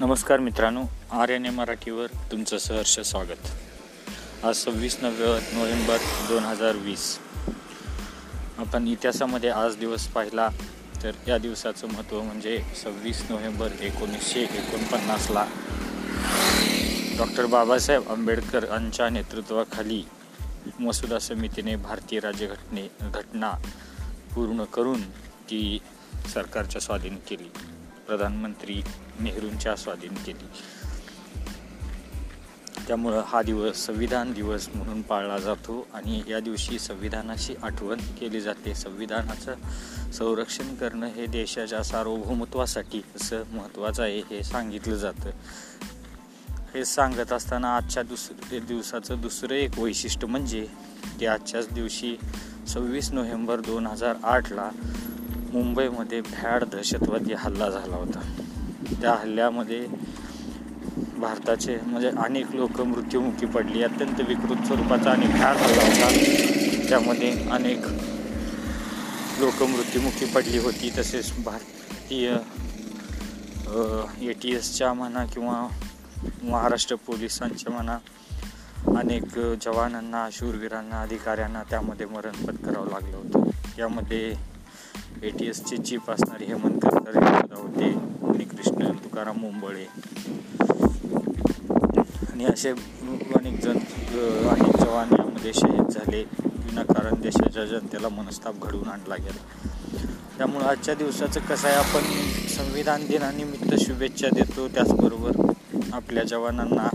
नमस्कार मित्रांनो R N A मराठीवर तुमचं सहर्ष स्वागत. आज सव्वीस नव्हे नोव्हेंबर दोन हजार वीस. आपण इतिहासामध्ये आज दिवस पाहिला तर या दिवसाचं महत्त्व म्हणजे सव्वीस नोव्हेंबर एकोणीसशे एकोणपन्नासला डॉक्टर बाबासाहेब आंबेडकर यांच्या नेतृत्वाखाली मसुदा समितीने भारतीय राज्यघटने घटना पूर्ण करून ती सरकारच्या स्वाधीन केली. प्रधानमंत्री नेहरूंच्या स्वाधीन केली. त्यामुळं हा दिवस संविधान दिवस म्हणून पाळला जातो आणि या दिवशी संविधानाची आठवण केली जाते. संविधानाचं संरक्षण करणं हे देशाच्या सार्वभौमत्वासाठी असं महत्त्वाचं आहे हे सांगितलं जातं. हे सांगत असताना आजच्या दुसऱ्या दिवसाचं दुसरं एक वैशिष्ट्य म्हणजे की आजच्याच दिवशी सव्वीस नोव्हेंबर दोन हजार आठला मुंबईमध्ये भ्याड दहशतवादी हल्ला झाला होता. त्या हल्ल्यामध्ये भारताचे म्हणजे अनेक लोक मृत्युमुखी पडली. अत्यंत विकृत स्वरूपाचा आणि भ्याड हल्ला होता. त्यामध्ये अनेक लोक मृत्युमुखी पडली होती. तसेच भारतीय ए टी एसच्या म्हणा किंवा महाराष्ट्र पोलिसांच्या म्हणा अनेक जवानांना शूरवीरांना अधिकाऱ्यांना त्यामध्ये मरण पत्करावं लागलं होतं. यामध्ये ए टी एसचे चीफ असणारे हेमंत करकरे होते. आणि कृष्ण तुकाराम मुंबळे. आणि असे अनेक जण अनेक जवान यामध्ये शहीद झाले. विनाकारण देशाच्या जनतेला मनस्ताप घडवून आणला गेला. त्यामुळं आजच्या दिवसाचं कसं आहे आपण संविधान दिनानिमित्त शुभेच्छा देतो. त्याचबरोबर आपल्या जवानांना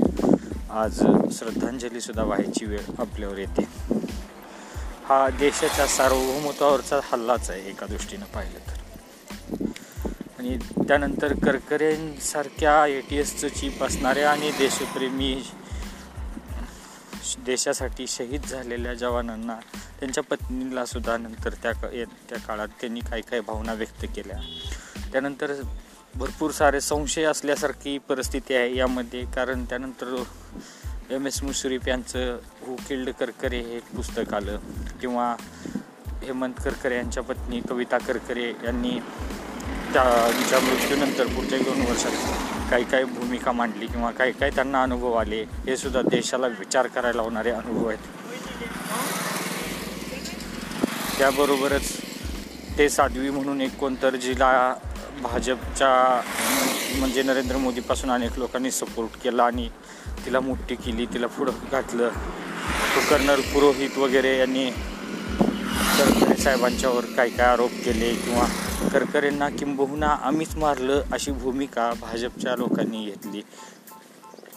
आज श्रद्धांजलीसुद्धा व्हायची वेळ आपल्यावर येते. हा देशाच्या सार्वभौमत्वावरचा हल्लाच आहे एका दृष्टीनं पाहिलं तर. आणि त्यानंतर करकरेंसारख्या ए टी एसचं चीप असणाऱ्या आणि देशप्रेमी देशासाठी शहीद झालेल्या जवानांना त्यांच्या पत्नीला सुद्धा नंतर त्या त्या काळात त्यांनी काही काही भावना व्यक्त केल्या. त्यानंतर भरपूर सारे संशय असल्यासारखी परिस्थिती आहे यामध्ये कारण त्यानंतर एम एस मुश्रीफ यांचं हु किल्ड करकरे हे पुस्तक आलं. किंवा हेमंत करकरे यांच्या पत्नी कविता करकरे यांनी त्यांच्या मृत्यूनंतर पुढच्या दोन वर्षात काही काही भूमिका मांडली किंवा काही काही त्यांना अनुभव आले हे सुद्धा देशाला विचार करायला होणारे अनुभव आहेत. त्याबरोबरच ते साध्वी म्हणून एक कोणतर जिला भाजपच्या म्हणजे नरेंद्र मोदीपासून अनेक लोकांनी सपोर्ट केला आणि तिला मोठी केली तिला पुढं घातलं. तो कर्नल पुरोहित वगैरे यांनी करकरे साहेबांच्यावर काय काय आरोप केले किंवा करकरेंना किंबहुना आम्हीच मारलं अशी भूमिका भाजपच्या लोकांनी घेतली.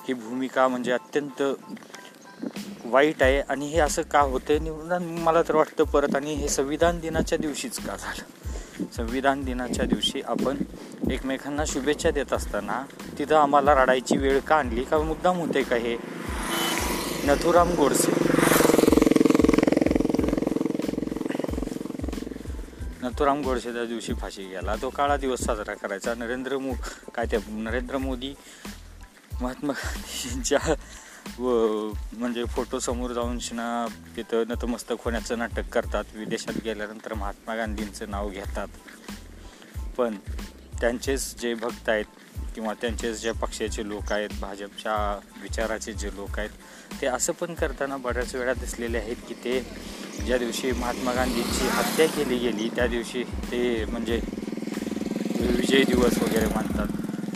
ही भूमिका म्हणजे अत्यंत वाईट आहे आणि हे असं का होतं निवडून मला तर वाटतं परत आणि हे संविधान दिनाच्या दिवशीच का झालं? संविधान दिनाच्या दिवशी आपण एकमेकांना शुभेच्छा देत असताना तिथं आम्हाला रडायची वेळ का आणली? का मुद्दाम होते का हे? नथुराम गोडसे. नथुराम गोडसे त्या दिवशी फाशी गेला. तो काळा दिवस साजरा करायचा. नरेंद्र मो काय ते नरेंद्र मोदी महात्मा गांधींच्या व म्हणजे फोटो समोर जाऊन शिना तिथं नतमस्तक होण्याचं नाटक करतात. विदेशात गेल्यानंतर महात्मा गांधींचं नाव घेतात. पण त्यांचेच जे भक्त आहेत किंवा त्यांचेच जे पक्षाचे लोक आहेत भाजपच्या विचाराचे जे लोक आहेत ते असं पण करताना बऱ्याच वेळा दिसलेले आहेत की ते ज्या दिवशी महात्मा गांधींची हत्या केली गेली त्या दिवशी ते म्हणजे विजय दिवस वगैरे मानतात.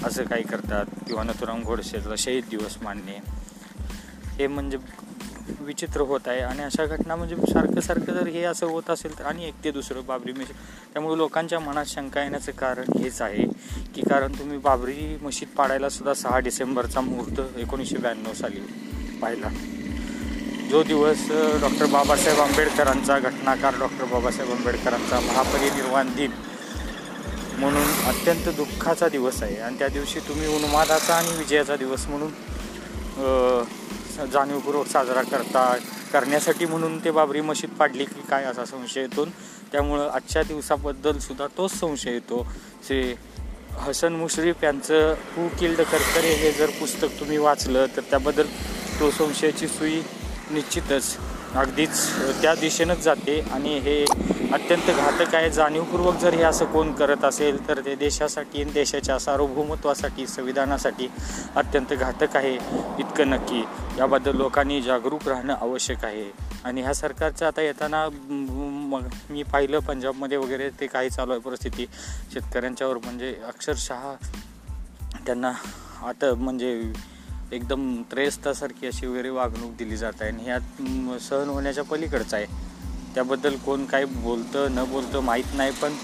असं काही करतात किंवा नथुराम गोडसेला शहीद दिवस मानणे. हे म्हणजे विचित्र होत आहे आणि अशा घटना म्हणजे सारखं सारखं जर हे असं होत असेल तर आणि एक ते दुसरं बाबरी मशीद त्यामुळे लोकांच्या मनात शंका येण्याचं कारण हेच आहे की कारण तुम्ही बाबरी मशीद पाडायला सुद्धा सहा डिसेंबरचा मुहूर्त एकोणीसशे ब्याण्णव साली पाहिला. जो दिवस डॉक्टर बाबासाहेब आंबेडकरांचा घटनाकार डॉक्टर बाबासाहेब आंबेडकरांचा महापरिनिर्वाण दिन म्हणून अत्यंत दुःखाचा दिवस आहे. आणि त्या दिवशी तुम्ही उन्मादाचा आणि विजयाचा दिवस म्हणून जाणीवपूर्वक साजरा करता करण्यासाठी म्हणून ते बाबरी मशीद पाडली की काय असा संशय येतो. त्यामुळं आजच्या दिवसाबद्दल सुद्धा तोच संशय येतो. श्री हसन मुश्रीफ यांचं हू किल्ड करकरे हे जर पुस्तक तुम्ही वाचलं तर त्याबद्दल तो संशयाची सुई निश्चितच अगदीच त्या दिशेनंच जाते. आणि हे अत्यंत घातक आहे. जाणीवपूर्वक जर हे असं कोण करत असेल तर ते देशासाठी आणि देशाच्या सार्वभौमत्वासाठी संविधानासाठी अत्यंत घातक आहे. इतकं नक्की. याबद्दल लोकांनी जागरूक राहणं आवश्यक आहे. आणि ह्या सरकारचं आता येताना मग मी पाहिलं पंजाबमध्ये वगैरे ते काही चालू आहे परिस्थिती. शेतकऱ्यांच्यावर म्हणजे अक्षरशः त्यांना आता म्हणजे एकदम त्रेस्तासारखी अशी वगैरे वागणूक दिली जात आहे. आणि ह्यात सहन होण्याच्या पलीकडचं आहे. त्याबद्दल कोण काय बोलतं न बोलतं माहीत नाही पण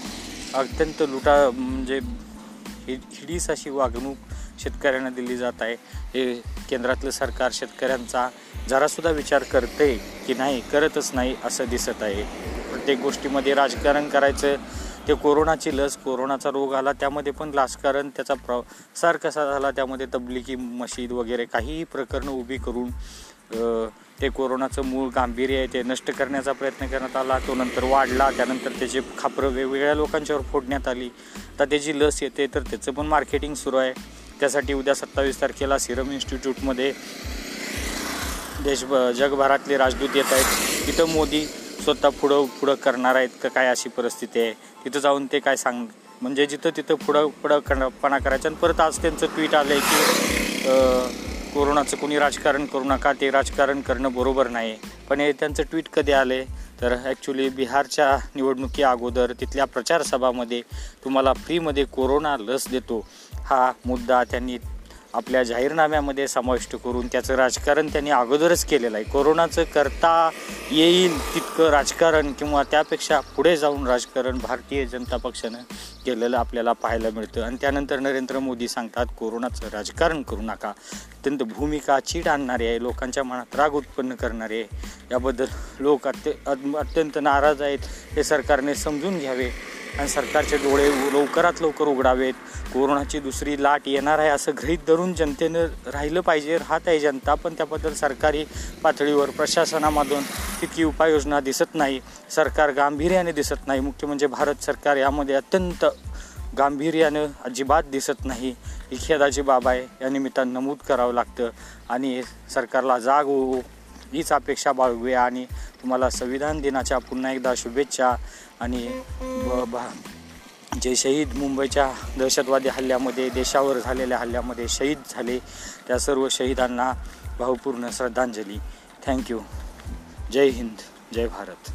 अत्यंत लुटा म्हणजे हिडीस अशी वागणूक शेतकऱ्यांना दिली जात आहे. हे केंद्रातलं सरकार शेतकऱ्यांचा जरासुद्धा विचार करते की नाही करतच नाही असं दिसत आहे. प्रत्येक गोष्टीमध्ये राजकारण करायचं ते कोरोनाची लस कोरोनाचा रोग आला त्यामध्ये पण राजकारण त्याचा प्रसार कसा झाला त्यामध्ये तबलिकी मशीद वगैरे काहीही प्रकरणं उभी करून ते कोरोनाचं मूळ गांभीर्य आहे ते नष्ट करण्याचा प्रयत्न करण्यात आला तो नंतर वाढला त्यानंतर त्याचे खापरं वेगवेगळ्या लोकांच्यावर फोडण्यात आली. आता त्याची लस येते तर त्याचं पण मार्केटिंग सुरू आहे. त्यासाठी उद्या सत्तावीस तारखेला सिरम इन्स्टिट्यूटमध्ये देश जगभरातले राजदूत येत आहेत. तिथं मोदी स्वतः पुढं पुढं करणार आहेत का काय अशी परिस्थिती आहे? तिथं जाऊन ते काय सांग म्हणजे जिथं तिथं पुढं पुढं करपणा करायचं. आणि परत आज त्यांचं ट्विट आलं आहे की कोरोनाचं कोणी राजकारण करू नका ते राजकारण करणं बरोबर नाही. पण हे त्यांचं ट्विट कधी आले? तर ॲक्च्युली बिहारच्या निवडणुकी अगोदर तिथल्या प्रचारसभामध्ये तुम्हाला फ्रीमध्ये कोरोना लस देतो. हा मुद्दा त्यांनी आपल्या जाहीरनाम्यामध्ये समाविष्ट करून त्याचं राजकारण त्यांनी अगोदरच केलेलं आहे. कोरोनाचं करता येईल तितकं राजकारण किंवा त्यापेक्षा पुढे जाऊन राजकारण भारतीय जनता पक्षानं केलेलं आपल्याला पाहायला मिळतं. आणि त्यानंतर नरेंद्र मोदी सांगतात कोरोनाचं राजकारण करू नका. अत्यंत भूमिका चीड आणणारी आहे लोकांच्या मनात राग उत्पन्न करणारे आहे. याबद्दल लोक अत्य अत्यंत नाराज आहेत. हे सरकारने समजून घ्यावे. आणि सरकारचे डोळे लवकरात लवकर उघडावेत. कोरोनाची दुसरी लाट येणार आहे असं गृहीत धरून जनतेनं राहिलं पाहिजे राहत आहे जनता पण त्याबद्दल सरकारी पातळीवर प्रशासनामधून तितकी उपाययोजना दिसत नाही सरकार गांभीर्याने दिसत नाही. मुख्य म्हणजे भारत सरकार यामध्ये अत्यंत गांभीर्यानं अजिबात दिसत नाही. ही खेदाची बाब आहे या निमित्तानं नमूद करावं लागतं. आणि सरकारला जाग हो हीच अपेक्षा बाळगूया आणि तुम्हाला संविधान दिनाच्या पुन्हा एकदा शुभेच्छा आणि जे शहीद मुंबईच्या दहशतवादी हल्ल्यामध्ये देशावर झालेल्या हल्ल्यामध्ये शहीद झाले त्या सर्व शहीदांना भावपूर्ण श्रद्धांजली. थँक्यू जय हिंद जय भारत.